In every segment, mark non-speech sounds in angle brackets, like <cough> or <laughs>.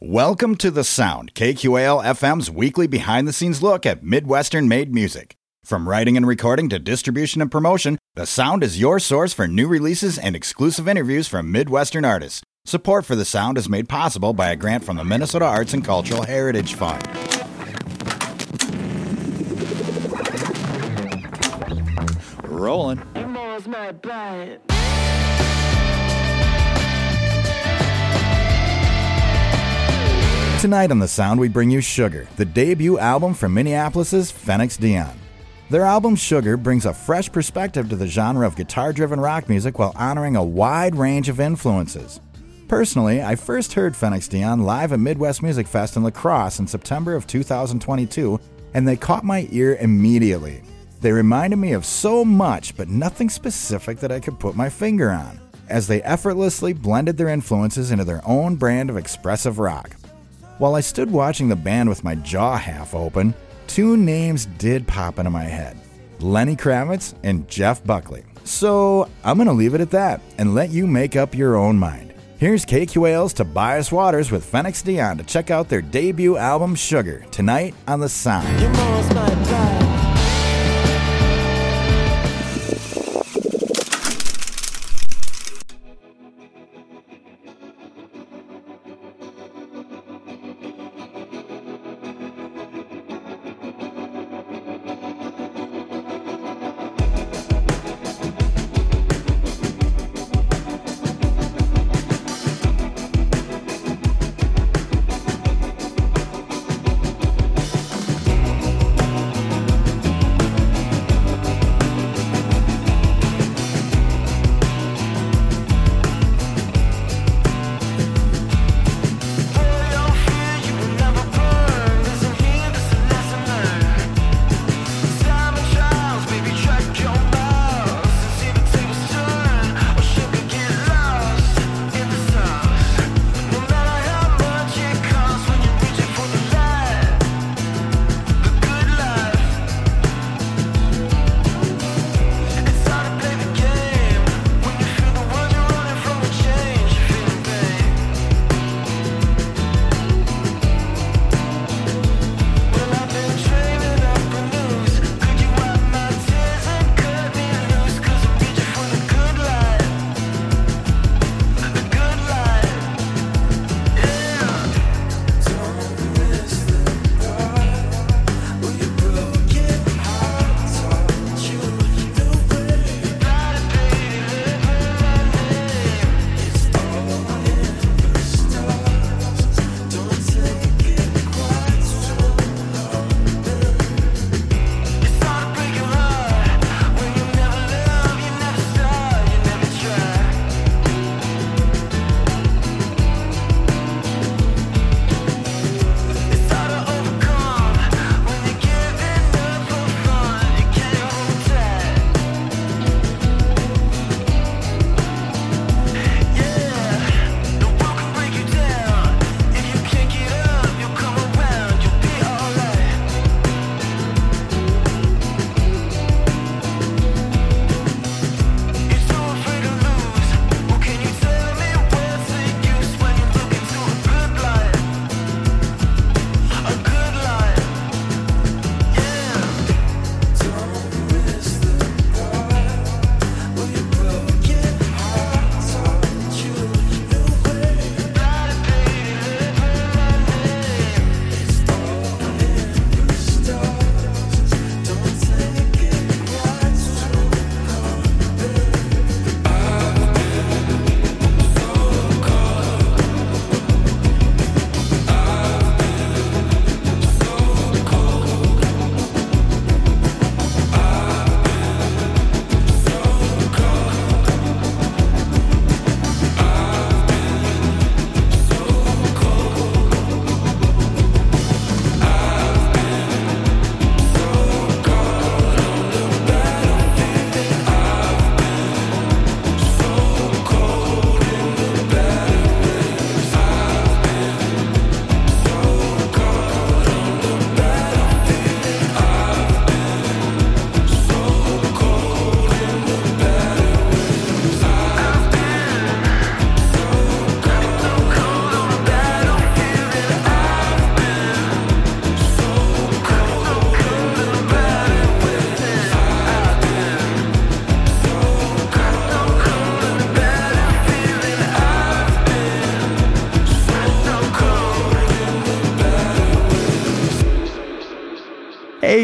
Welcome to The Sound, KQAL FM's weekly behind the scenes look at Midwestern made music. From writing and recording to distribution and promotion, The Sound is your source for new releases and exclusive interviews from Midwestern artists. Support for The Sound is made possible by a grant from the Minnesota Arts and Cultural Heritage Fund. Rolling. Tonight on The Sound, we bring you Sugar, the debut album from Minneapolis' Fenix Dion. Their album Sugar brings a fresh perspective to the genre of guitar driven rock music while honoring a wide range of influences. Personally, I first heard Fenix Dion live at Midwest Music Fest in La Crosse in September of 2022, and they caught my ear immediately. They reminded me of so much, but nothing specific that I could put my finger on, as they effortlessly blended their influences into their own brand of expressive rock. While I stood watching the band with my jaw half open, two names did pop into my head Lenny Kravitz and Jeff Buckley. So I'm going to leave it at that and let you make up your own mind. Here's KQAL's Tobias Waters with Fenix Dion to check out their debut album Sugar tonight on The Sound.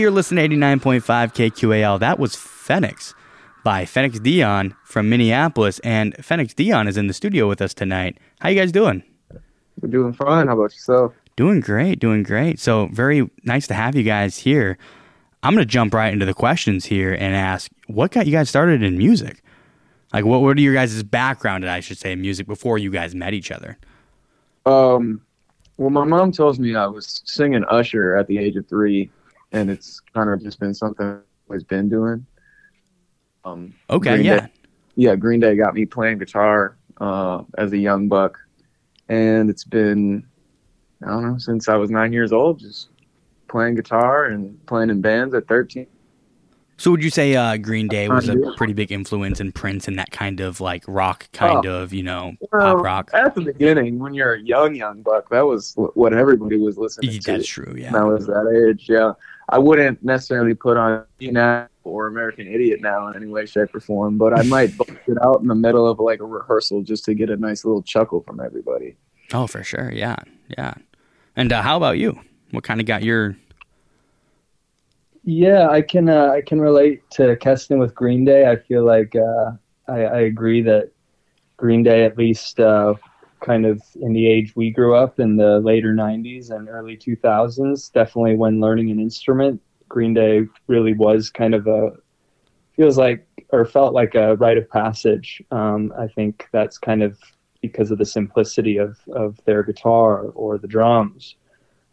You're listening to 89.5 KQAL. That was Phoenix by Fenix Dion from Minneapolis. And Fenix Dion is in the studio with us tonight. How you guys doing? We're doing fine. How about yourself? Doing great, doing great. So very nice to have you guys here. I'm going to jump right into the questions here and ask, what got you guys started in music? Like, what, what are your guys' background, I should say, in music before you guys met each other? Um, well, my mom tells me I was singing Usher at the age of three, and it's kind of just been something I've always been doing. Um, Okay, Green yeah. Day, yeah, Green Day got me playing guitar uh, as a young buck, and it's been I don't know since I was nine years old, just playing guitar and playing in bands at thirteen. So would you say uh, Green Day was a pretty big influence in Prince and that kind of like rock, kind of, you know, Well, pop rock? At the beginning, when you're a young young buck, that was what everybody was listening Yeah, to. That's true, when yeah. I was that age. Yeah, I wouldn't necessarily put on now or American Idiot now in any way, shape, or form, but I might <laughs> bust it out in the middle of like a rehearsal just to get a nice little chuckle from everybody. Oh, for sure, yeah, yeah. And uh, how about you? What kind of got your? Yeah, I can uh, I can relate to Keston with Green Day. I feel like uh, I, I agree that Green Day, at least uh, kind of in the age we grew up in the later '90s and early 2000s, definitely when learning an instrument, Green Day really was kind of a feels like or felt like a rite of passage. Um, I think that's kind of because of the simplicity of of their guitar or the drums.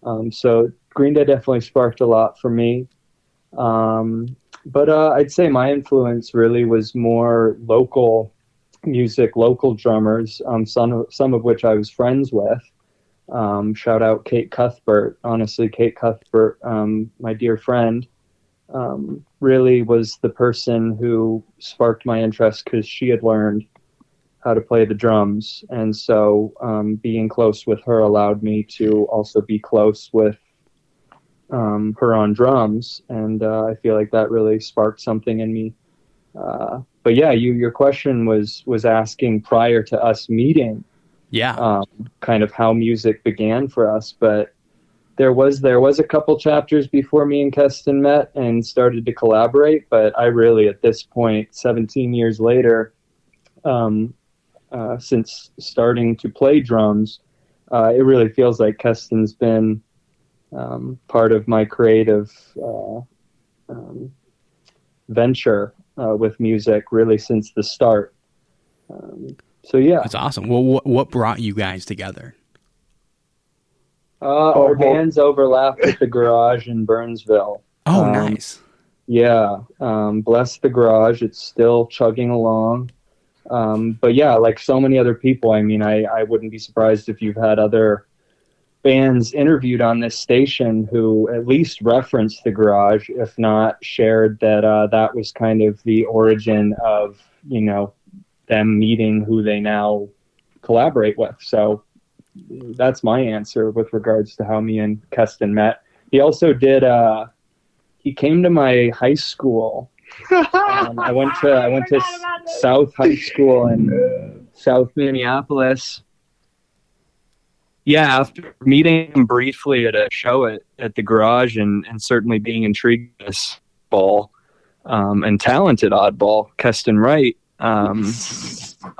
Um, so Green Day definitely sparked a lot for me. Um, but uh, I'd say my influence really was more local music, local drummers, um, some, of, some of which I was friends with. Um, shout out Kate Cuthbert. Honestly, Kate Cuthbert, um, my dear friend, um, really was the person who sparked my interest because she had learned how to play the drums. And so um, being close with her allowed me to also be close with um, her on drums, and uh, I feel like that really sparked something in me. Uh, but yeah, you your question was was asking prior to us meeting, Yeah, um, kind of how music began for us. But there was there was a couple chapters before me and Keston met and started to collaborate. But I really, at this point, 17 years later, um, uh, since starting to play drums, uh, it really feels like Keston's been um, part of my creative uh, um, venture uh, with music really since the start. Um, so yeah, that's awesome. Well, what what brought you guys together? uh, our Oh, well- bands overlapped at the garage in Burnsville. Oh, Um, nice. Yeah, um, bless the garage. It's still chugging along. Um, but yeah, like so many other people, I mean, I, I wouldn't be surprised if you've had other bands interviewed on this station who at least referenced the garage, if not shared that uh, that was kind of the origin of, you know, them meeting who they now collaborate with. So that's my answer with regards to how me and Keston met. He also did, uh, he came to my high school um, I went to I went to <laughs> South High School in South Minneapolis. Yeah, after meeting him briefly at a show at, at the garage and, and certainly being intrigued by this ball um, and talented oddball, Keston Wright. Um,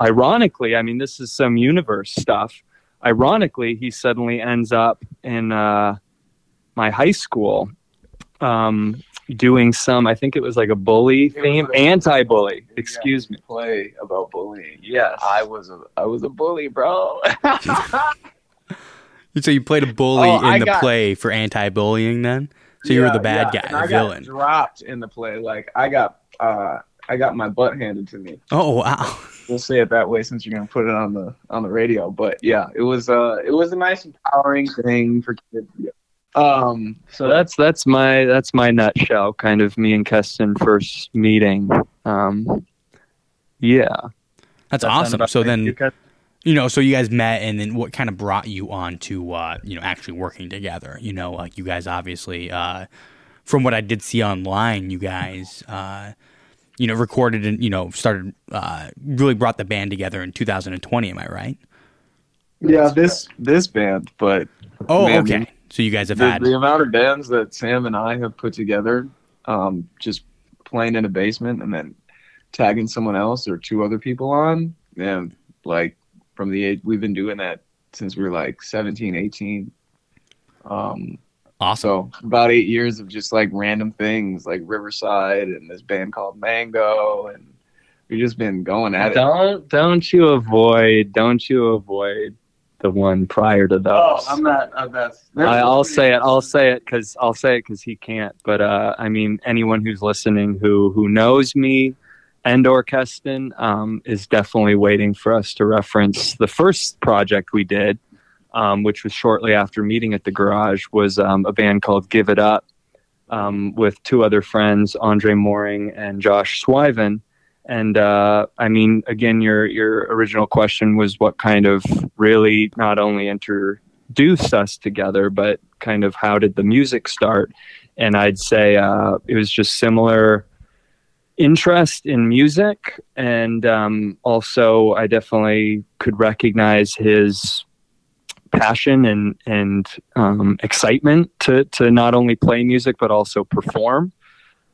ironically, I mean, this is some universe stuff. Ironically, he suddenly ends up in uh, my high school um, doing some, I think it was like a bully theme, anti bully, excuse me. Play about bullying. Yes. I was a I was a bully, bro. <laughs> So you played a bully Oh, in I the got- play for anti-bullying, then? So you were the bad yeah, guy, and the I villain. got dropped in the play. Like I got uh I got my butt handed to me. Oh wow! we'll say it that way since you're gonna put it on the on the radio. But yeah, it was uh it was a nice empowering thing for kids. Um So that's that's my that's my nutshell, kind of me and Keston first meeting. Um, yeah, That's That sound awesome. So then You Keston? You know, so you guys met, and then what kind of brought you on to uh, you know actually working together? You know, like you guys obviously, uh, from what I did see online, you guys, uh, you know, recorded and you know started uh, really brought the band together in 2020. Am I right? yeah, this this band, but Oh, Man, okay. So you guys have the, had the amount of bands that Sam and I have put together, um, just playing in a basement and then tagging someone else or two other people on, and like from the age we've been doing that since we were like 17, 18. Um, awesome. so about eight years of just like random things like Riverside and this band called Mango, and we've just been going at it. Don't don't you avoid don't you avoid the one prior to those. Oh, I'm not. I'm not I, I'll say it. I'll say it because I'll say it because he can't. But uh, I mean, anyone who's listening who who knows me and or Keston um, is definitely waiting for us to reference the first project we did, um, which was shortly after meeting at the garage. Was um, a band called Give It Up um, with two other friends, Andre Mooring and Josh Swiven. And uh, I mean, again, your your original question was what kind of really not only introduced us together, but kind of how did the music start? And I'd say uh, it was just similar interest in music, and um, also I definitely could recognize his passion and and um, excitement to to not only play music but also perform.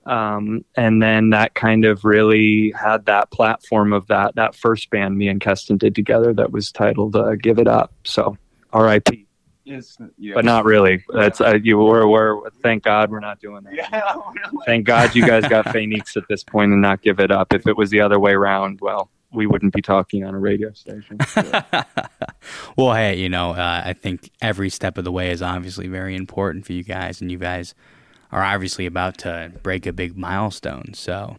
Um, and then that kind of really had that platform of that that first band me and Keston did together that was titled uh, "Give It Up." So, R.I.P. Yes, yeah. But not really. That's uh, you. We're, we're thank God we're not doing that. Yeah. <laughs> Thank God you guys got Fenix at this point and not give it up. If it was the other way around, well, we wouldn't be talking on a radio station. <laughs> well, hey, you know, uh, I think every step of the way is obviously very important for you guys, and you guys are obviously about to break a big milestone. So,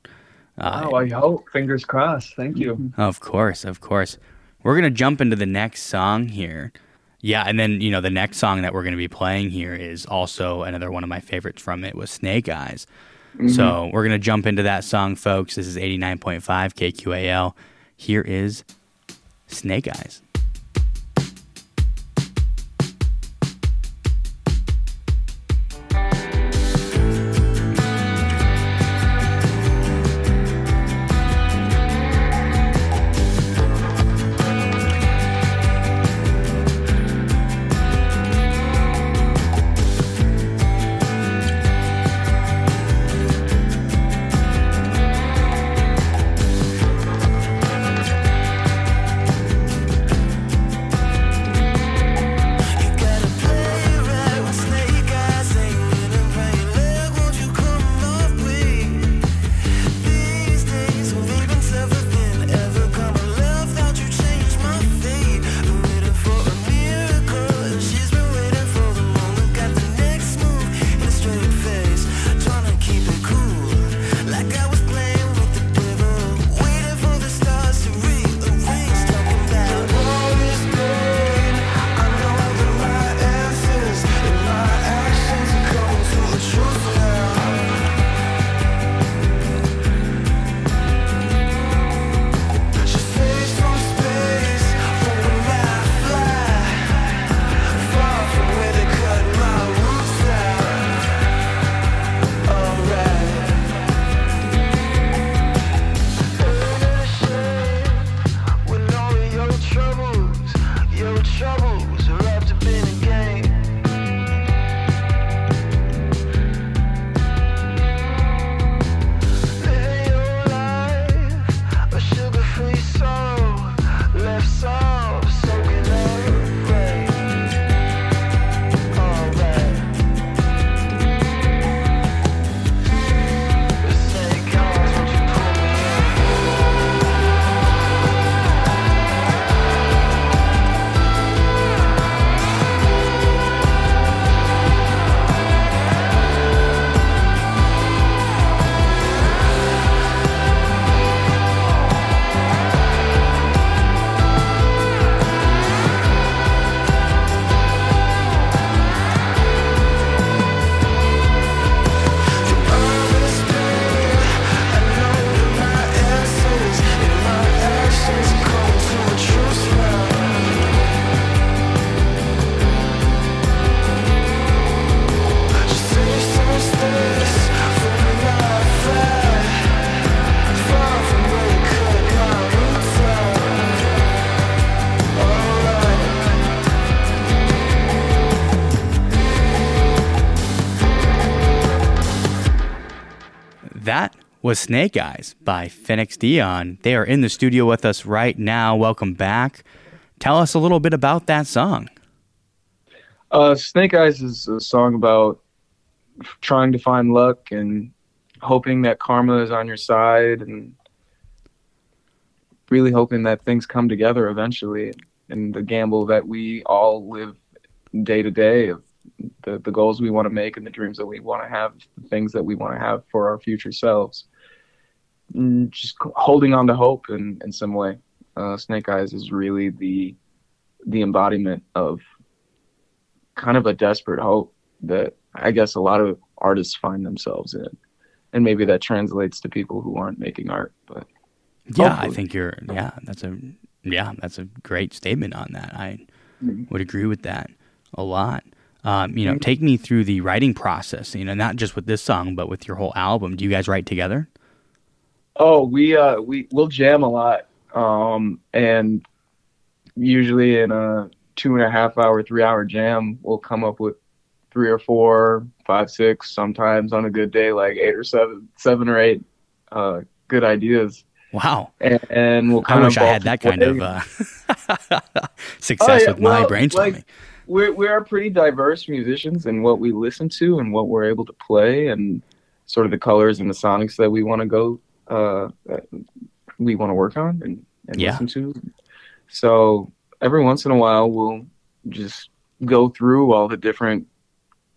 uh, oh, I hope. Fingers crossed. Thank you. of course, of course. We're gonna jump into the next song here. Yeah, and then you know the next song that we're gonna be playing here is also another one of my favorites from it was Snake Eyes. Mm-hmm. So we're gonna jump into that song, folks. This is eighty nine point five KQAL. Here is Snake Eyes. That was Snake Eyes by Fenix Dion. They are in the studio with us right now. Welcome back. Tell us a little bit about that song. Uh, Snake Eyes is a song about trying to find luck and hoping that karma is on your side and really hoping that things come together eventually and the gamble that we all live day to day of the, the goals we want to make and the dreams that we want to have, the things that we want to have for our future selves. And just holding on to hope in, in some way. Uh, Snake Eyes is really the the embodiment of kind of a desperate hope that I guess a lot of artists find themselves in. And maybe that translates to people who aren't making art, but yeah, hopefully. I think you're yeah, that's a yeah, that's a great statement on that. I mm-hmm. would agree with that a lot. Um, you know, mm-hmm. take me through the writing process. You know, not just with this song, but with your whole album. Do you guys write together? Oh, we uh, we we'll jam a lot, um, and usually in a two and a half hour, three hour jam, we'll come up with three or four, five, six, sometimes on a good day, like eight or seven, seven or eight uh, good ideas. Wow. And, and we'll kind I wish I had that kind of uh, <laughs> success oh, yeah. with well, my brainstorming. Like, we're, we are pretty diverse musicians in what we listen to and what we're able to play and sort of the colors and the sonics that we want to go, uh, we want to work on and, and yeah. listen to. So every once in a while, we'll just go through all the different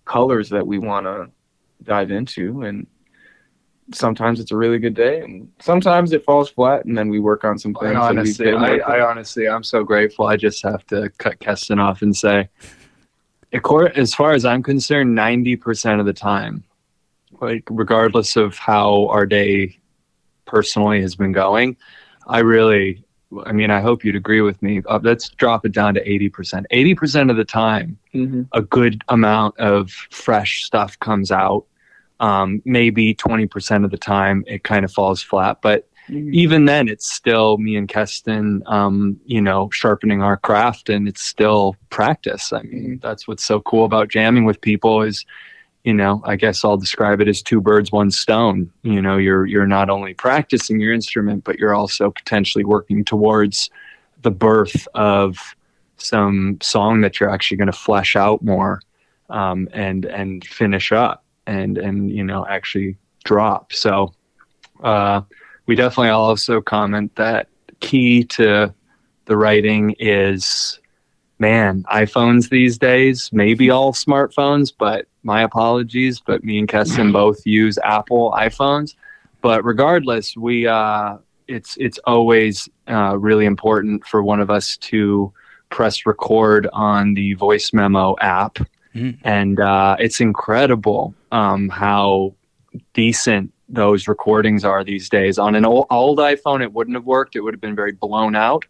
colors that we want to dive into and sometimes it's a really good day and sometimes it falls flat and then we work on some things honestly I, I, honestly i'm so grateful i just have to cut keston off and say as far as i'm concerned 90% of the time like regardless of how our day personally has been going i really I mean, I hope you'd agree with me. Uh, let's drop it down to 80%. 80% of the time, mm-hmm. a good amount of fresh stuff comes out. Um, maybe 20% of the time, it kind of falls flat. But mm-hmm. even then, it's still me and Keston, um, you know, sharpening our craft and it's still practice. I mean, mm-hmm. that's what's so cool about jamming with people is you know, I guess I'll describe it as two birds, one stone. You know, you're you're not only practicing your instrument, but you're also potentially working towards the birth of some song that you're actually going to flesh out more um, and and finish up and and you know actually drop. So uh, we definitely also comment that key to the writing is man iPhones these days, maybe all smartphones, but my apologies, but me and Keston <laughs> both use Apple iPhones. But regardless, we uh, it's it's always uh, really important for one of us to press record on the voice memo app, mm. and uh, it's incredible um, how decent those recordings are these days. On an old, old iPhone, it wouldn't have worked; it would have been very blown out.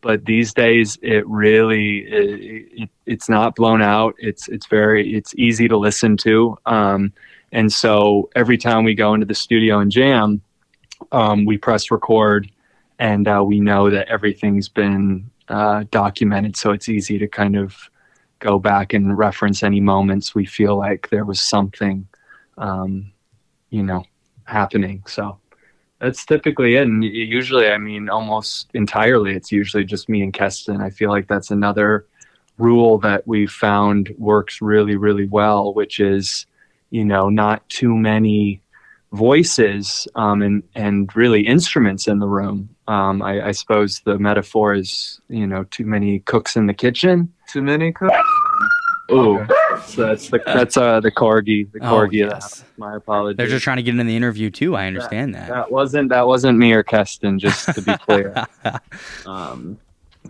But these days it really it, it, it's not blown out. It's it's very it's easy to listen to. Um, and so every time we go into the studio and jam um, we press record and uh, we know that everything's been uh, documented. So it's easy to kind of go back and reference any moments we feel like there was something um, you know happening so that's typically it. And usually, I mean, almost entirely, it's usually just me and Keston. I feel like that's another rule that we've found works really, really well, which is, you know, not too many voices um, and and really instruments in the room. Um, I, I suppose the metaphor is, you know, too many cooks in the kitchen. Too many cooks. Oh, okay. so that's the that's uh the corgi. The oh, corgi. Oh, yes. My apologies. They're just trying to get in the interview too. I understand that. That, that wasn't that wasn't me or Keston, just to be clear. <laughs> um,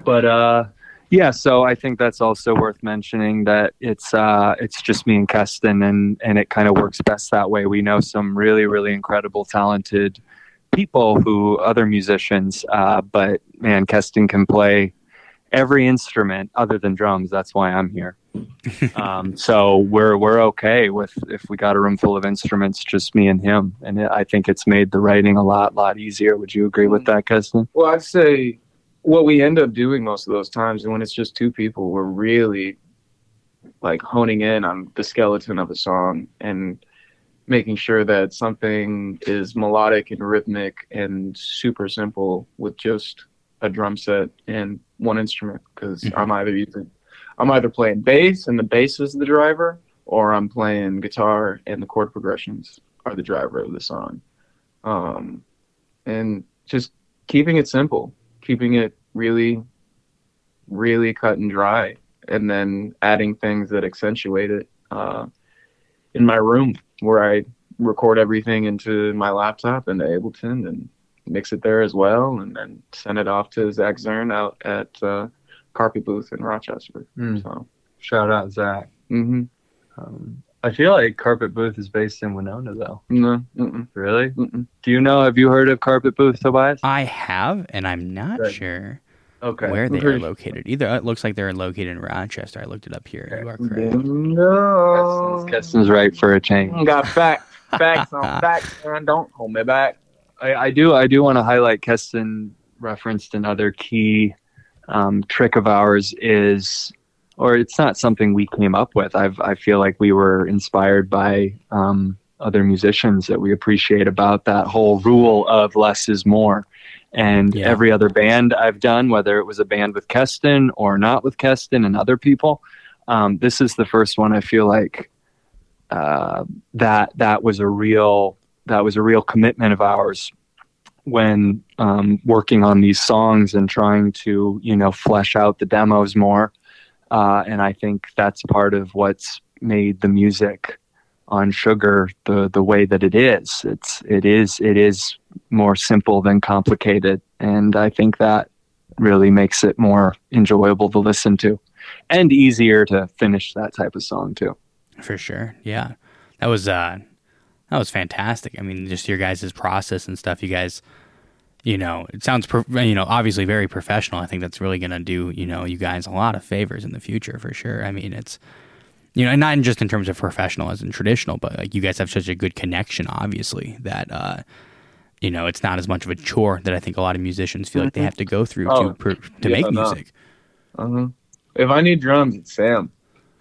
but uh, yeah. So I think that's also worth mentioning that it's uh it's just me and Keston, and and it kind of works best that way. We know some really really incredible talented people who other musicians, uh, but man, Keston can play every instrument other than drums. That's why I'm here. <laughs> um, so we're we're okay with if we got a room full of instruments, just me and him, and it, I think it's made the writing a lot lot easier. Would you agree with that, Keston? Well, I'd say what we end up doing most of those times, and when it's just two people, we're really like honing in on the skeleton of a song and making sure that something is melodic and rhythmic and super simple with just a drum set and one instrument because Mhm. I'm either using I'm either playing bass and the bass is the driver or I'm playing guitar and the chord progressions are the driver of the song. Um, and just keeping it simple, keeping it really, really cut and dry, and then adding things that accentuate it. Uh, in my room where I record everything into my laptop in the Ableton and mix it there as well, and then send it off to Zach Zern out at uh, Carpet Booth in Rochester. Mm, So, shout out Zach. hmm Um, I feel like Carpet Booth is based in Winona, though. no, mm-mm, Really? mm-mm. Do you know? Have you heard of Carpet Booth, Tobias? I have, and I'm not Good. sure Okay. where they are Pretty- located. Either it looks like they're located in Rochester. I looked it up here. You are correct. Bingo. Keston's right for a change. Got facts, facts on <laughs> facts, man. Don't hold me back. I, I do. I do want to highlight Keston referenced another key um, trick of ours is, or it's not something we came up with. I've I feel like we were inspired by um, other musicians that we appreciate about that whole rule of less is more. And Yeah. every other band I've done, whether it was a band with Keston or not with Keston and other people, um, this is the first one I feel like uh, that that was a real that was a real commitment of ours when um, working on these songs and trying to you know flesh out the demos more uh, and i think that's part of what's made the music on sugar the the way that it is it's it is it is more simple than complicated and i think that really makes it more enjoyable to listen to and easier to finish that type of song too For sure. Yeah. That was uh that was fantastic. I mean, just your guys' process and stuff. You guys, you know, it sounds, you know, obviously very professional. I think that's really going to do, you know, you guys a lot of favors in the future for sure. I mean, it's, you know, and not just in terms of professional as in traditional, but like you guys have such a good connection, obviously, that, uh, you know, it's not as much of a chore that I think a lot of musicians feel like they have to go through Oh, to per, to yeah, make no. music. Uh-huh. If I need drums, it's Sam.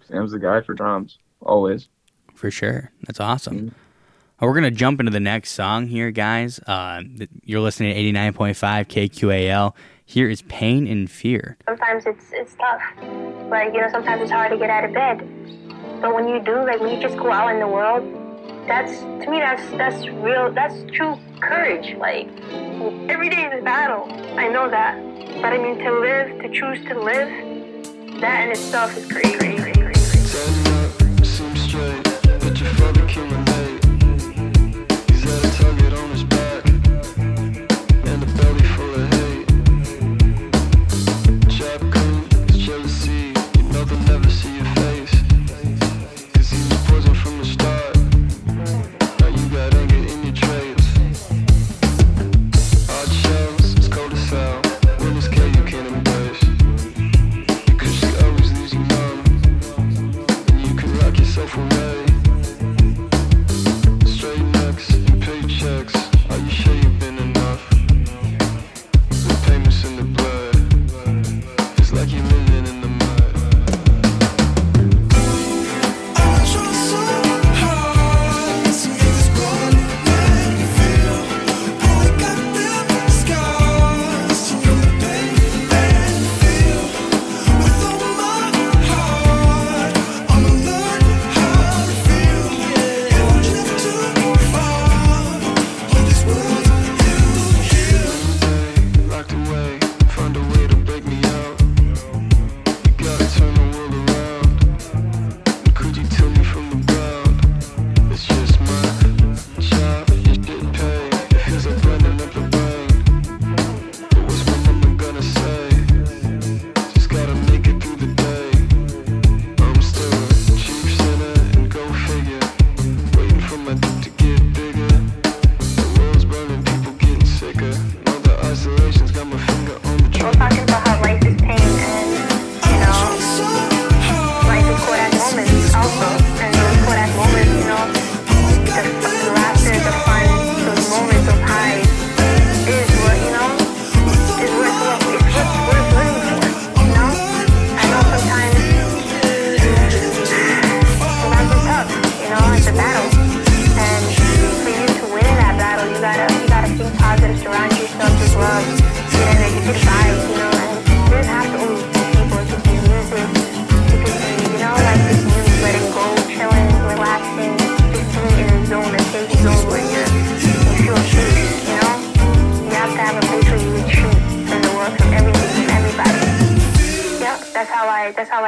Sam's the guy for drums, always. For sure. That's awesome. Mhm. Uh, We're going to jump into the next song here, guys. Uh, you're listening to 89.5 KQAL. Here is Pain and Fear. sometimes it's it's tough. Like, you know, sometimes it's hard to get out of bed. But when you do, like when you just go out in the world, that's to me that's that's real that's true courage. Like every day is a battle. I know that. But I mean to live, to choose to live, that in itself is crazy. crazy, crazy, crazy.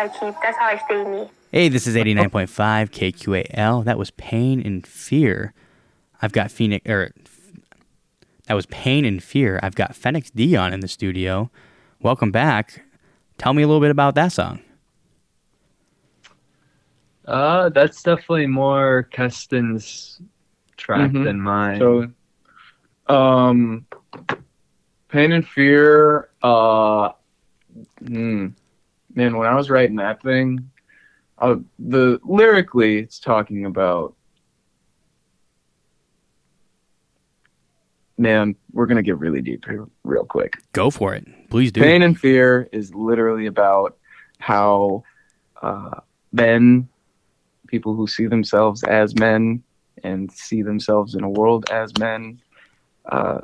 Keep. That's how I stay me. Hey, this is 89.5 KQAL. That was Pain and Fear. I've got Fenix, or that was Pain and Fear. I've got Fenix Dion in the studio. Welcome back. Tell me a little bit about that song. Uh, that's definitely more Keston's track Mhm. than mine. So, um, pain and fear. Uh, hmm. Man, when I was writing that thing, uh, the lyrically, it's talking about. Man, we're gonna get really deep here, real quick. Go for it. Please do. Pain and fear is literally about how uh, men, people who see themselves as men and see themselves in a world as men, uh,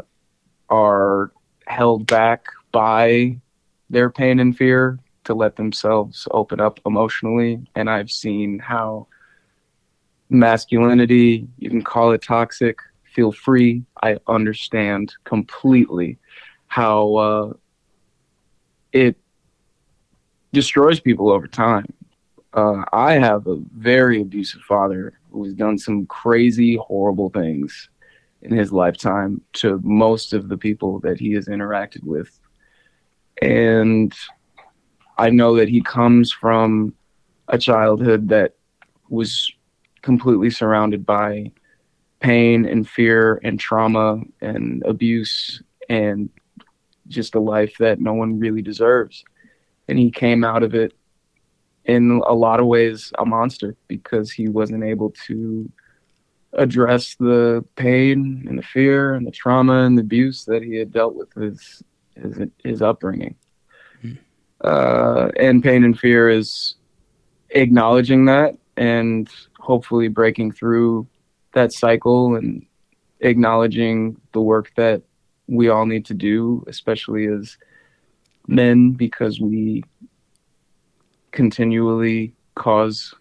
are held back by their pain and fear to let themselves open up emotionally. And I've seen how masculinity, you can call it toxic, feel free. I understand completely how uh, it destroys people over time. Uh, I have a very abusive father who has done some crazy, horrible things in his lifetime to most of the people that he has interacted with. And I know that he comes from a childhood that was completely surrounded by pain and fear and trauma and abuse and just a life that no one really deserves. And he came out of it in a lot of ways a monster because he wasn't able to address the pain and the fear and the trauma and the abuse that he had dealt with his his, his upbringing. Uh, and pain and fear is acknowledging that and hopefully breaking through that cycle and acknowledging the work that we all need to do, especially as men, because we continually cause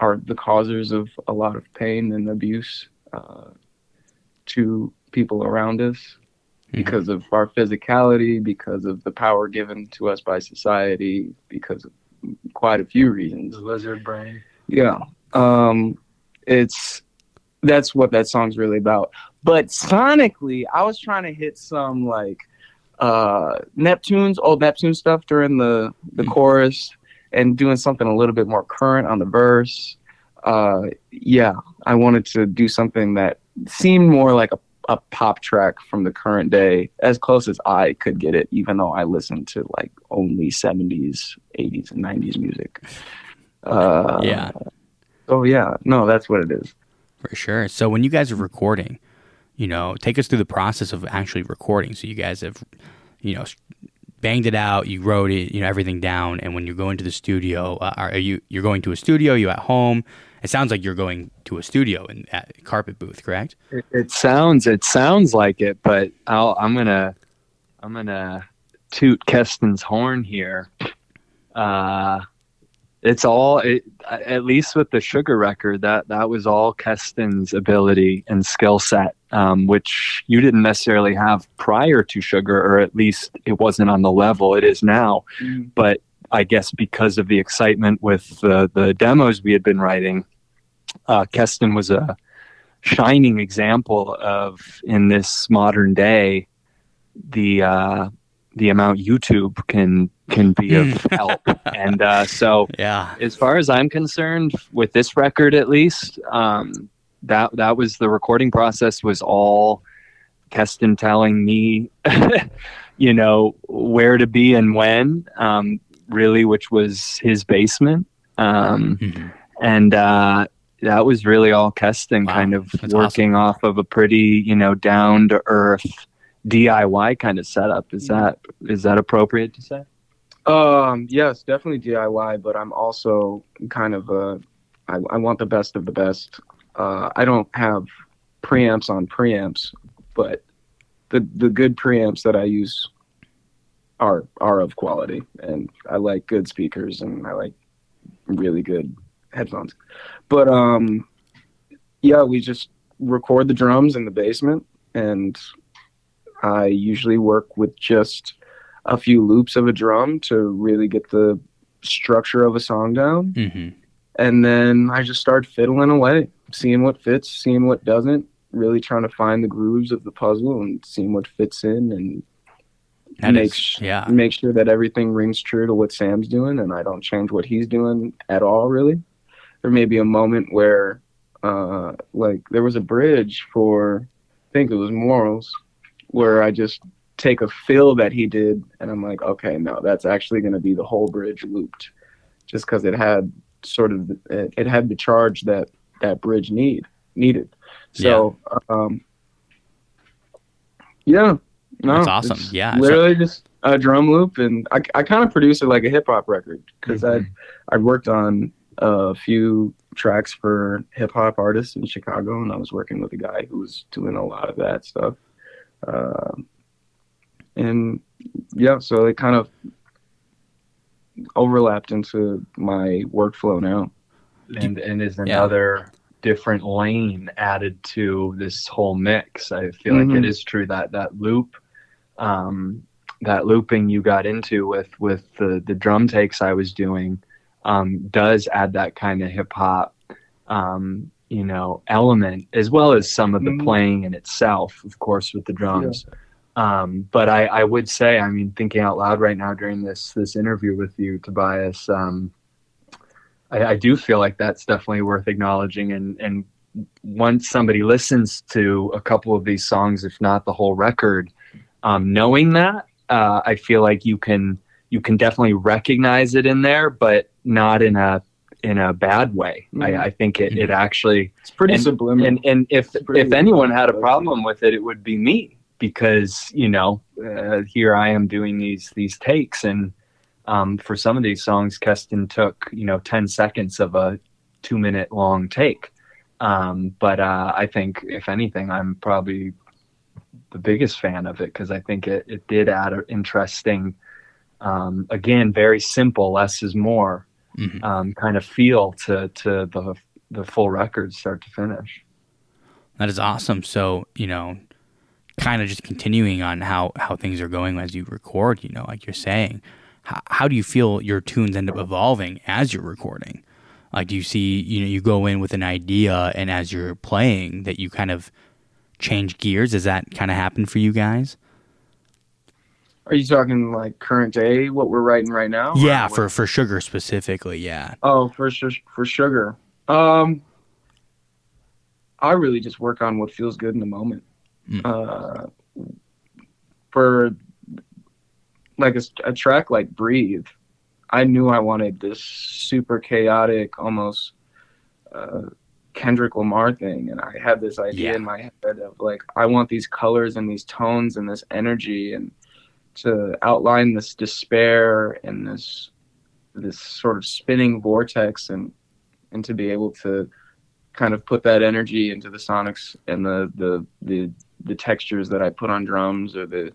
are the causers of a lot of pain and abuse uh, to people around us because of our physicality, because of the power given to us by society, because of quite a few reasons. the lizard brain. Yeah. Um it's that's what that song's really about. But sonically, I was trying to hit some like uh Neptune's old Neptune stuff during the the chorus and doing something a little bit more current on the verse. Uh yeah, I wanted to do something that seemed more like a a pop track from the current day as close as I could get it even though I listened to like only 70s, 80s and 90s music. Uh Yeah, Oh yeah, no, that's what it is. for sure. So when you guys are recording, you know, take us through the process of actually recording. So you guys have, you know, banged it out, you wrote it, you know, everything down, and when you go into the studio, uh, are you you're going to a studio? You at home? It sounds like you're going to a studio and at Carpet Booth, correct? It, it sounds it sounds like it, but I'll, I'm gonna I'm gonna toot Keston's horn here. Uh, it's all it, at least with the Sugar record that that was all Keston's ability and skill set, um, which you didn't necessarily have prior to Sugar, or at least it wasn't on the level it is now. But I guess because of the excitement with the the demos we had been writing, uh, Keston was a shining example of in this modern day the uh, the amount YouTube can can be of <laughs> help. And uh, so, Yeah. as far as I'm concerned, with this record at least, um, that that was the recording process was all Keston telling me, <laughs> you know, where to be and when. Um, really, which was his basement. Um, Mhm. and uh, that was really all Keston Wow, kind of that's working off of a pretty you know down to earth DIY kind of setup. Is that is that appropriate to say? Um, yes, definitely DIY, but I'm also kind of a, I, I want the best of the best. Uh, I don't have preamps on preamps, but the the good preamps that I use are are of quality, and I like good speakers and I like really good headphones. But um, yeah, we just record the drums in the basement, and I usually work with just a few loops of a drum to really get the structure of a song down, hmm and then I just start fiddling away, seeing what fits, seeing what doesn't, really trying to find the grooves of the puzzle and seeing what fits in and That make is- yeah. make sure that everything rings true to what Sam's doing and I don't change what he's doing at all really. There may be a moment where uh like there was a bridge for I think it was Morals where I just take a fill that he did and I'm like, okay, no, that's actually going to be the whole bridge looped just cuz it had sort of it, it had the charge that that bridge need needed. So, um yeah. No, That's awesome. Yeah, so- Literally just a drum loop and I, I kind of produce it like a hip hop record because I I worked on a few tracks for hip hop artists in Chicago and I was working with a guy who was doing a lot of that stuff. Um and yeah, so it kind of overlapped into my workflow now. and and is Yeah. another different lane added to this whole mix. I feel like Mhm. it is true that that loop, um, that looping you got into with with the the drum takes I was doing, um, does add that kind of hip hop, um, you know, element as well as some of the Mhm. playing in itself, of course, with the drums. Um, but I, I would say, I mean, thinking out loud right now during this this interview with you, Tobias, um, I, I do feel like that's definitely worth acknowledging. And and once somebody listens to a couple of these songs, if not the whole record, um, knowing that, uh, I feel like you can you can definitely recognize it in there, but not in a in a bad way. Mhm. I, I think it, it actually It's pretty And- subliminal. and and if if anyone had a problem with it, it would be me because you know uh, here I am doing these these takes, and um, for some of these songs, Keston took you know ten seconds of a two minute long take. Um, but uh, I think if anything, I'm probably the biggest fan of it because I think it it did add an interesting. Um, again, very simple, less is more Mhm. um, kind of feel to to the the full record, start to finish. That is awesome. So, you know, kind of just continuing on how, how things are going as you record, you know, like you're saying, how, how do you feel your tunes end up evolving as you're recording? Like, do you see, you know, you go in with an idea and as you're playing that you kind of change gears? Does that kind of happen for you guys? Are you talking like current day, what we're writing right now? yeah, Or for, what- for sugar specifically. Yeah. oh, for for sugar. Um, I really just work on what feels good in the moment. Mm. Uh, for like a, a track like "Breathe," I knew I wanted this super chaotic, almost uh, Kendrick Lamar thing, and I had this idea Yeah. in my head of like I want these colors and these tones and this energy and to outline this despair and this this sort of spinning vortex and and to be able to kind of put that energy into the sonics and the the the, the textures that I put on drums or the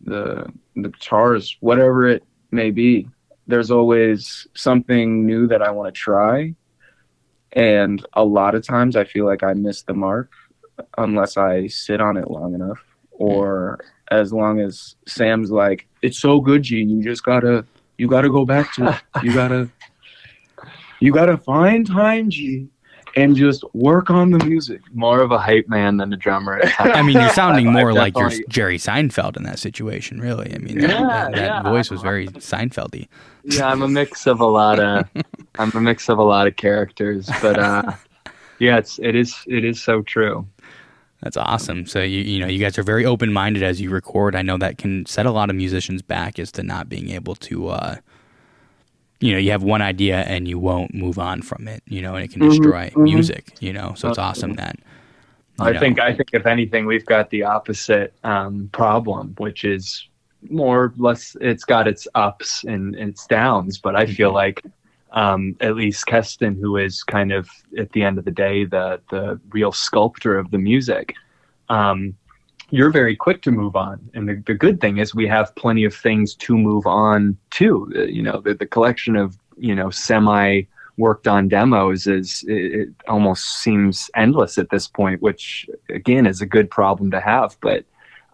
the the guitars whatever it may be there's always something new that I want to try. And a lot of times I feel like I miss the mark unless I sit on it long enough or as long as Sam's like it's so good Gene you just got to you got to go back to it <laughs> you got to you got to find time G and just work on the music More of a hype man than a drummer. I mean, you're sounding I- <laughs> I more like you're Jerry Seinfeld in that situation, really. I mean, Yeah, that, that yeah. voice was very Seinfeldy. yeah, I'm a mix of a lot of <laughs> I'm a mix of a lot of characters, but uh, yeah, it's it is it is so true. That's awesome. So you you know you guys are very open minded as you record. I know that can set a lot of musicians back as to not being able to, uh, you know, you have one idea and you won't move on from it. You know, and it can Mhm, destroy mhm. music. You know, so it's awesome that. I know, think I think if anything, we've got the opposite um, problem, which is more or less it's got its ups and, and its downs. But I feel Mhm. like um, at least Keston, who is kind of at the end of the day the the real sculptor of the music, um, you're very quick to move on. And the, the good thing is we have plenty of things to move on to. Uh, You know, the, the collection of you know semi worked on demos is it, it almost seems endless at this point, which again is a good problem to have. But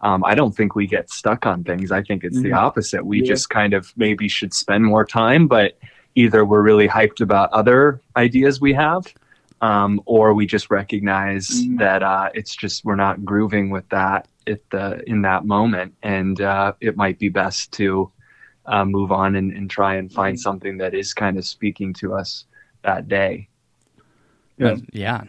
um, I don't think we get stuck on things. I think it's the Mhm. opposite. We Yeah. just kind of maybe should spend more time, but either we're really hyped about other ideas we have, um, or we just recognize Mhm. that uh, it's just we're not grooving with that at the in that moment, and uh, it might be best to uh, move on and, and try and find something that is kind of speaking to us that day. Yeah. yeah.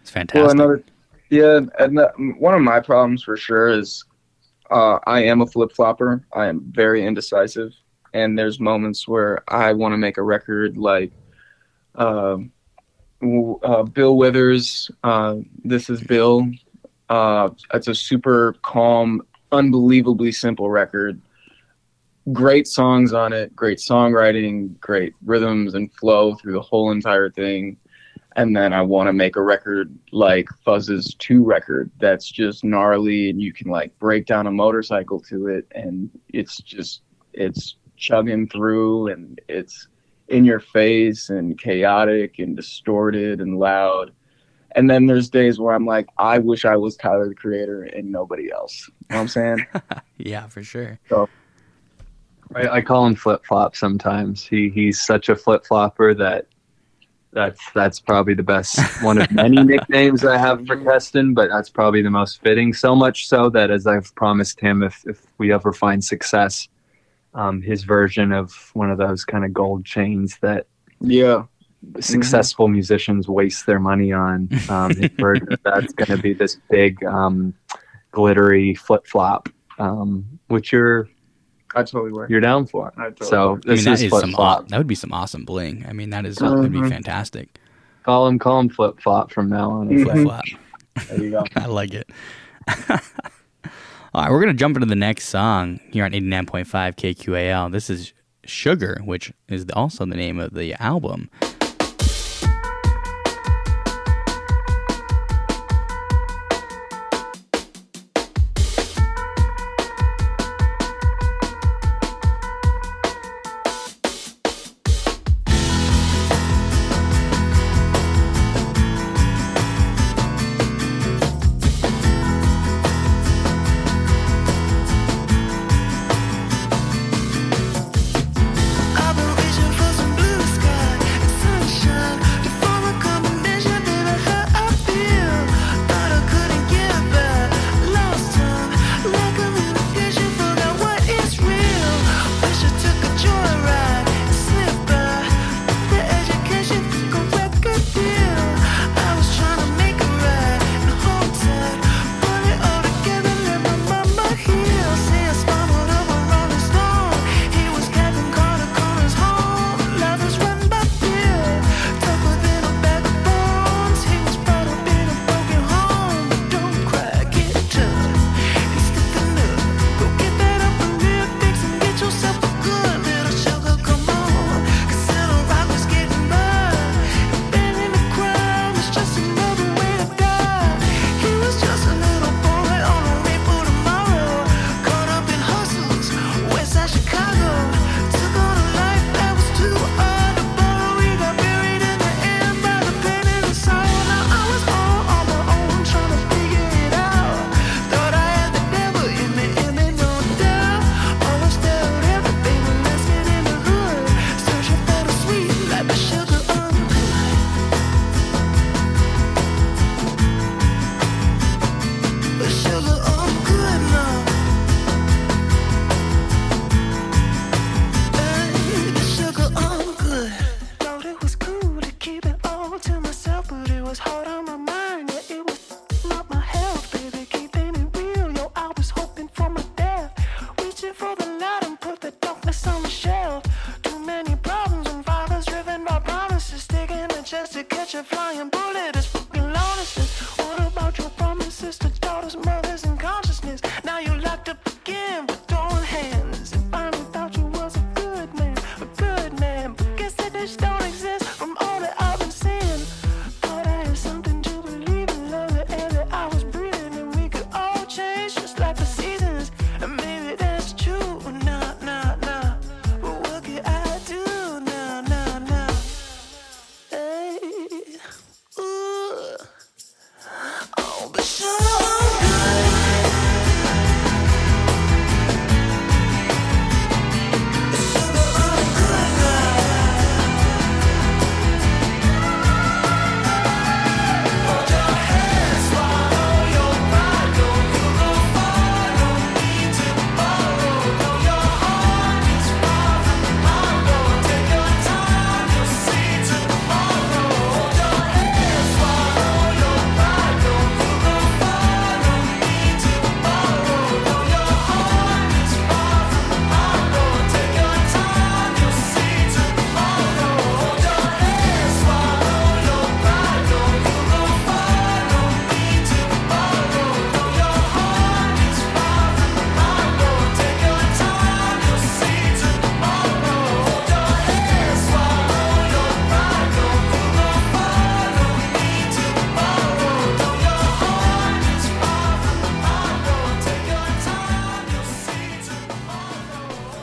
It's fantastic. Well, another, yeah, and the, one of my problems for sure is uh, I am a flip flopper. I am very indecisive, and there's moments where I want to make a record like w- uh, Bill Withers. Uh, this is Bill. Uh, it's a super calm, unbelievably simple record. Great songs on it, great songwriting, great rhythms and flow through the whole entire thing and then I want to make a record like Fuzz's 2 record that's just gnarly and you can like break down a motorcycle to it and it's just it's chugging through and it's in your face and chaotic and distorted and loud. And then there's days where I'm like, I wish I was Tyler the Creator and nobody else. You know what I'm saying? <laughs> yeah, for sure. I, I call him flip flop sometimes. He he's such a flip flopper that that's that's probably the best one of many <laughs> nicknames I have for Keston, but that's probably the most fitting. So much so that as I've promised him, if if we ever find success, um, his version of one of those kind of gold chains that yeah. successful musicians waste their money on, <laughs> um, his version of that's going to be this big um, glittery flip flop, um, which you're I totally work. you're down for. I totally So work. I mean, this that is is flip some flop. that would be some awesome bling. I mean, that is that would be Mhm. fantastic. Call him, call him flip flop from now on. Mhm. Flip flop. There you go. <laughs> I like it. <laughs> All right, we're gonna jump into the next song here on eighty nine point five KQAL. This is Sugar, which is also the name of the album.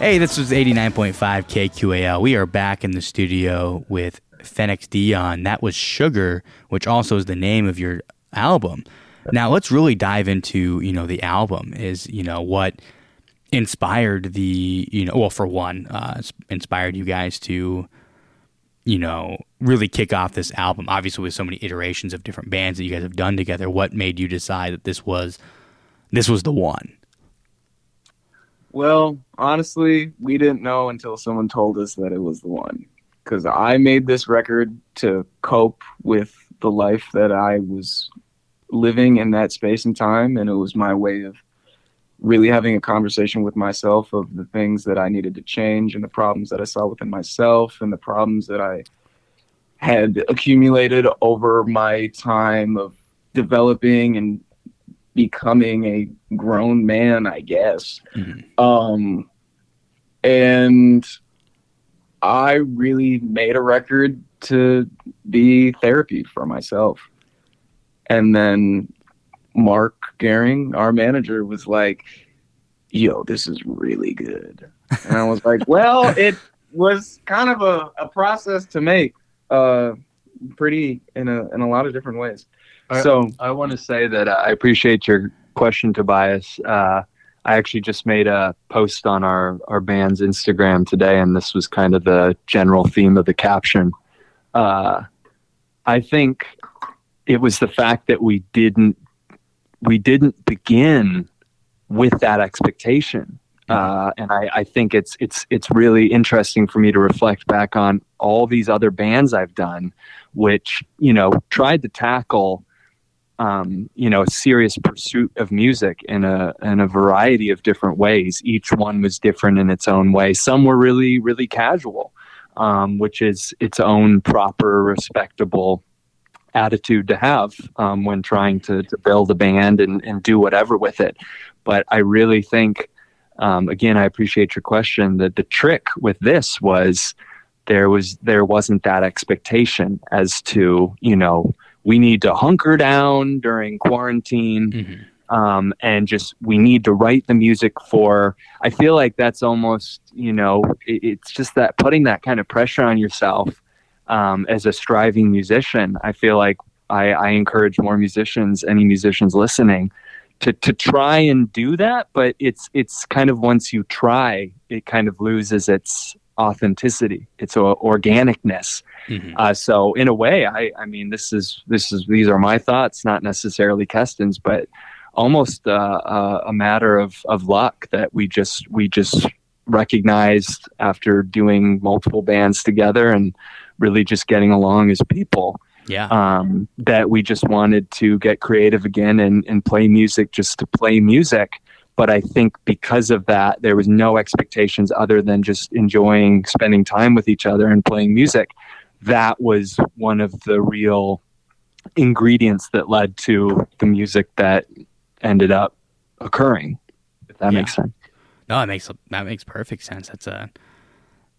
Hey, this was 89.5 KQAL. We are back in the studio with Fenix Dion. That was Sugar, which also is the name of your album. Now, let's really dive into, you know, the album is, you know, what inspired the, you know, well, for one, uh, inspired you guys to, you know, really kick off this album. Obviously, with so many iterations of different bands that you guys have done together, what made you decide that this was this was the one? Well, honestly, we didn't know until someone told us that it was the one. Because I made this record to cope with the life that I was living in that space and time. And it was my way of really having a conversation with myself of the things that I needed to change and the problems that I saw within myself and the problems that I had accumulated over my time of developing and becoming a grown man, I guess. Um, and I really made a record to be therapy for myself. And then Mark Gehring, our manager, was like, yo, this is really good. And I was like, <laughs> well, it was kind of a, a process to make, uh, pretty in a, in a lot of different ways. I- So, I want to say that uh, I appreciate your question, Tobias. Uh, I actually just made a post on our, our band's Instagram today, and this was kind of the general theme of the caption. Uh, I think it was the fact that we didn't we didn't begin with that expectation. Uh, and I, I think it's it's it's really interesting for me to reflect back on all these other bands I've done, which you know tried to tackle um, you know, a serious pursuit of music in a in a variety of different ways. Each one was different in its own way. Some were really, really casual, um, which is its own proper, respectable attitude to have um, when trying to, to build a band and, and do whatever with it. But I really think, um, again, I appreciate your question. That the trick with this was there was there wasn't that expectation as to you know we need to hunker down during quarantine um, and just we need to write the music for i feel like that's almost you know it, it's just that putting that kind of pressure on yourself um, as a striving musician i feel like I, I encourage more musicians any musicians listening to, to try and do that but it's it's kind of once you try it kind of loses its authenticity its o- organicness uh, so in a way, I, I mean, this is this is these are my thoughts, not necessarily Keston's, but almost uh, uh, a matter of, of luck that we just we just recognized after doing multiple bands together and really just getting along as people. Yeah. Um, that we just wanted to get creative again and, and play music just to play music. But I think because of that, there was no expectations other than just enjoying spending time with each other and playing music that was one of the real ingredients that led to the music that ended up occurring. If that Yeah. makes sense. No, that makes that makes perfect sense. That's a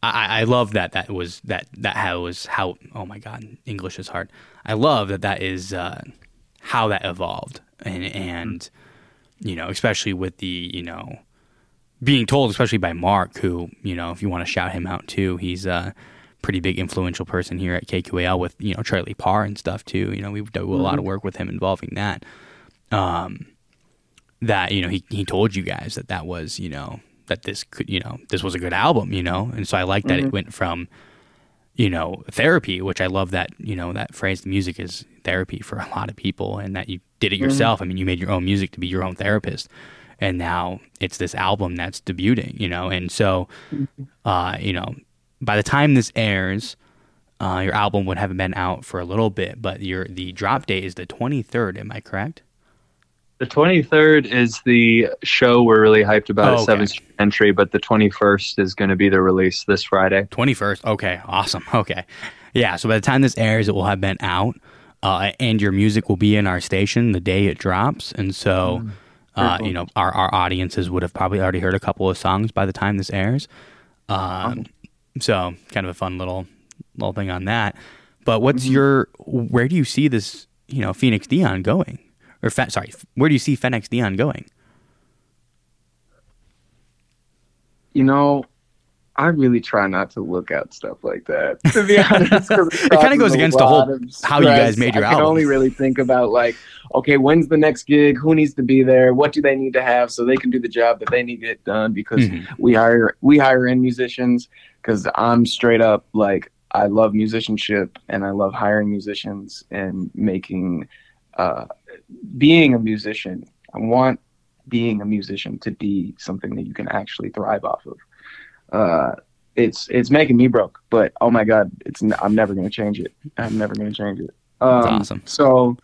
I, I love that that was that that how was how oh my god English is hard. I love that that is uh, how that evolved and and you know especially with the you know being told especially by Mark who you know if you want to shout him out too he's a pretty big influential person here at KQAL with you know Charlie Parr and stuff too. You know we do a lot of work with him involving that. Um, that you know he he told you guys that that was you know that this could you know this was a good album you know and so I like that it went from you know therapy which I love that you know that phrase music is therapy for a lot of people and that you did it yourself. I mean you made your own music to be your own therapist. And now it's this album that's debuting you know? And so uh you know by the time this airs uh, your album would have been out for a little bit but your the drop date is the 23rd am I correct The 23rd is the show we're really hyped about Oh, okay. Seventh Street Entry, but the 21st is going to be the release this Friday. 21st. Okay, awesome. <laughs> Okay. Yeah, so by the time this airs, it will have been out, uh, and your music will be in our station the day it drops. And so, uh, you know, our, our audiences would have probably already heard a couple of songs by the time this airs. Um, So, kind of a fun little little thing on that. But what's your, where do you see this, you know, Fenix Dion going? Or, Fe- sorry, where do you see Fenix Dion going? you know, I really try not to look at stuff like that. To be <laughs> honest, It kinda goes against the whole- how you guys made your I can album. only really think about like, okay, when's the next gig? Who needs to be there? What do they need to have so they can do the job that they need to get done? Because Mhm. we hire we hire in musicians because I'm straight up like I love musicianship and I love hiring musicians and making uh, being a musician. I want being a musician to be something that you can actually thrive off of. Uh, it's it's making me broke, but oh my god, it's n- I'm never gonna change it. I'm never gonna change it. Um, That's awesome. So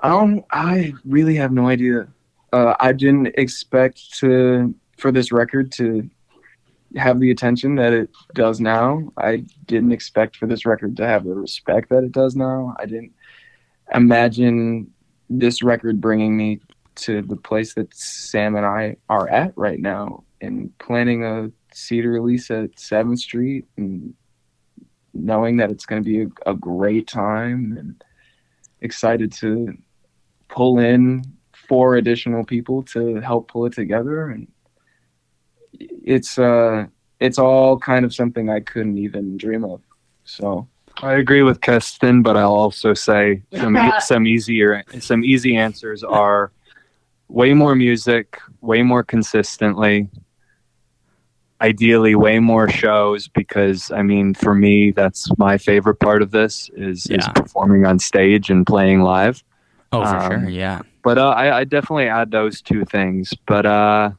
I don't. I really have no idea. Uh, I didn't expect to for this record to have the attention that it does now. I didn't expect for this record to have the respect that it does now. I didn't imagine this record bringing me to the place that Sam and I are at right now and planning a CD release at 7th Street and knowing that it's going to be a, a great time and excited to pull in four additional people to help pull it together and it's uh it's all kind of something I couldn't even dream of. So I agree with Keston, but I'll also say some <laughs> some easier some easy answers are way more music, way more consistently. Ideally, way more shows because I mean, for me, that's my favorite part of this is is performing on stage and playing live. Oh, for Um, sure. Yeah. But uh, I, I definitely add those two things. But uh,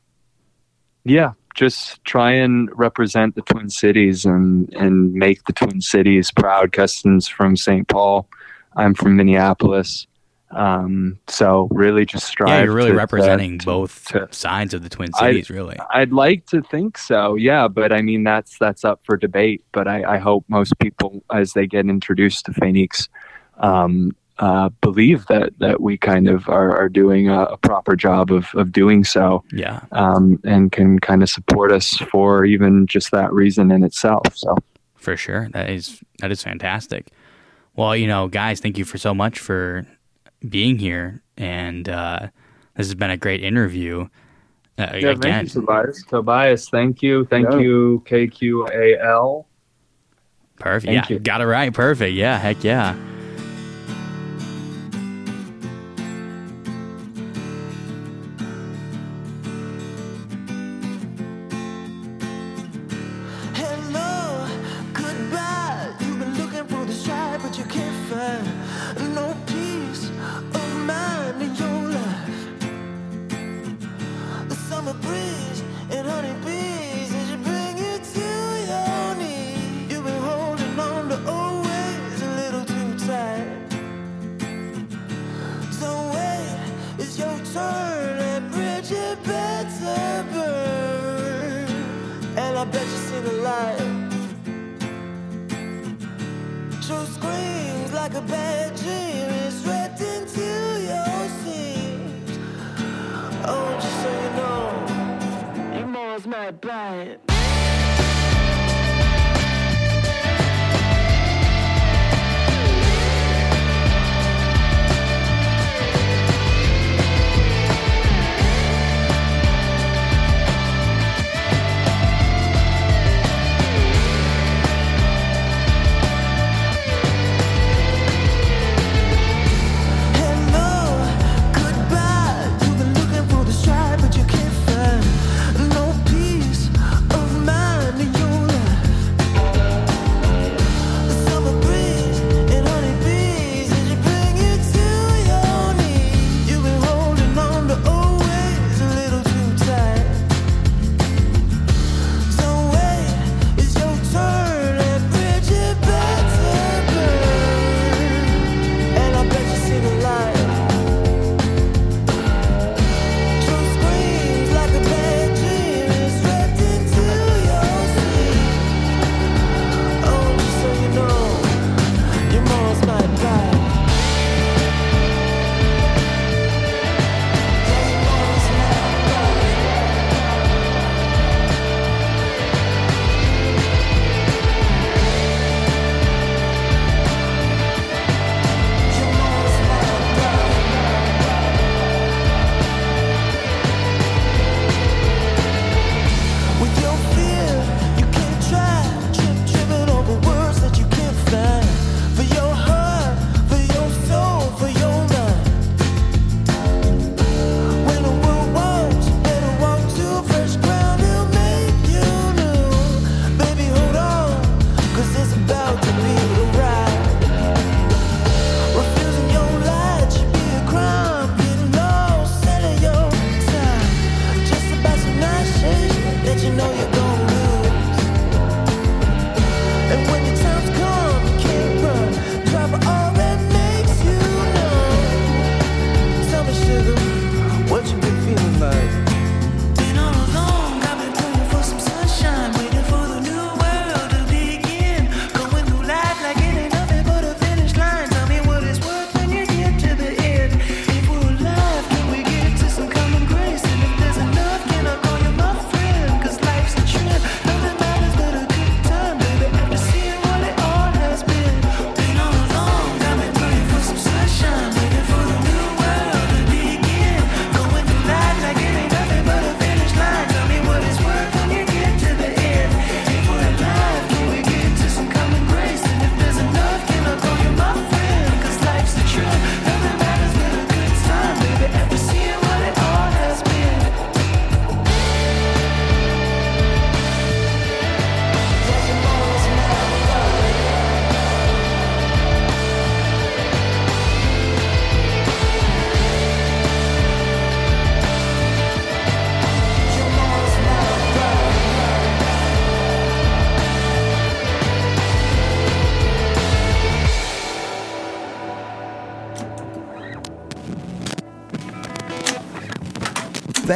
yeah, just try and represent the Twin Cities and and make the Twin Cities proud. Keston's from St. Paul. I'm from Minneapolis. Um, so really, just strive. Yeah, you're really to- representing to- both to- sides of the Twin Cities, really. I'd like to think so, yeah, but I mean that's that's up for debate. But I, I hope most people, as they get introduced to Fenix, um, uh, believe that that we kind of are, are doing a, a proper job of of doing so, Yeah. um, and can kind of support us for even just that reason in itself. So For sure. That is that is fantastic. Well, you know, guys, thank you for so much for being here and uh this has been a great interview. Uh, again, Tobias. Tobias, thank you, thank Yeah. you, KQAL. perfect. Thank yeah, you. got it right. Perfect. Yeah, heck yeah.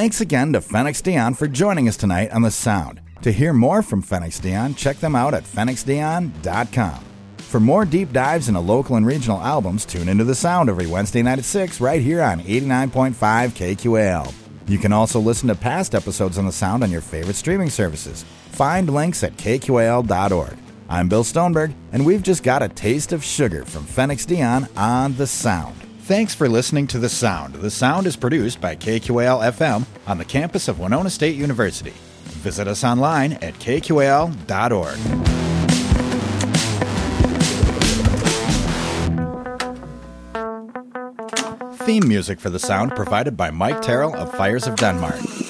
Thanks again to Fenix Dion for joining us tonight on The Sound. To hear more from Fenix Dion, check them out at fenixdion.com. For more deep dives into local and regional albums, tune into The Sound every Wednesday night at 6 right here on 89.5 KQAL. You can also listen to past episodes on The Sound on your favorite streaming services. Find links at kqal.org. I'm Bill Stoneberg, and we've just got a taste of sugar from Fenix Dion on The Sound. Thanks for listening to The Sound. The Sound is produced by KQAL FM on the campus of Winona State University. Visit us online at kqal.org. Theme music for The Sound provided by Mike Terrell of Fires of Denmark.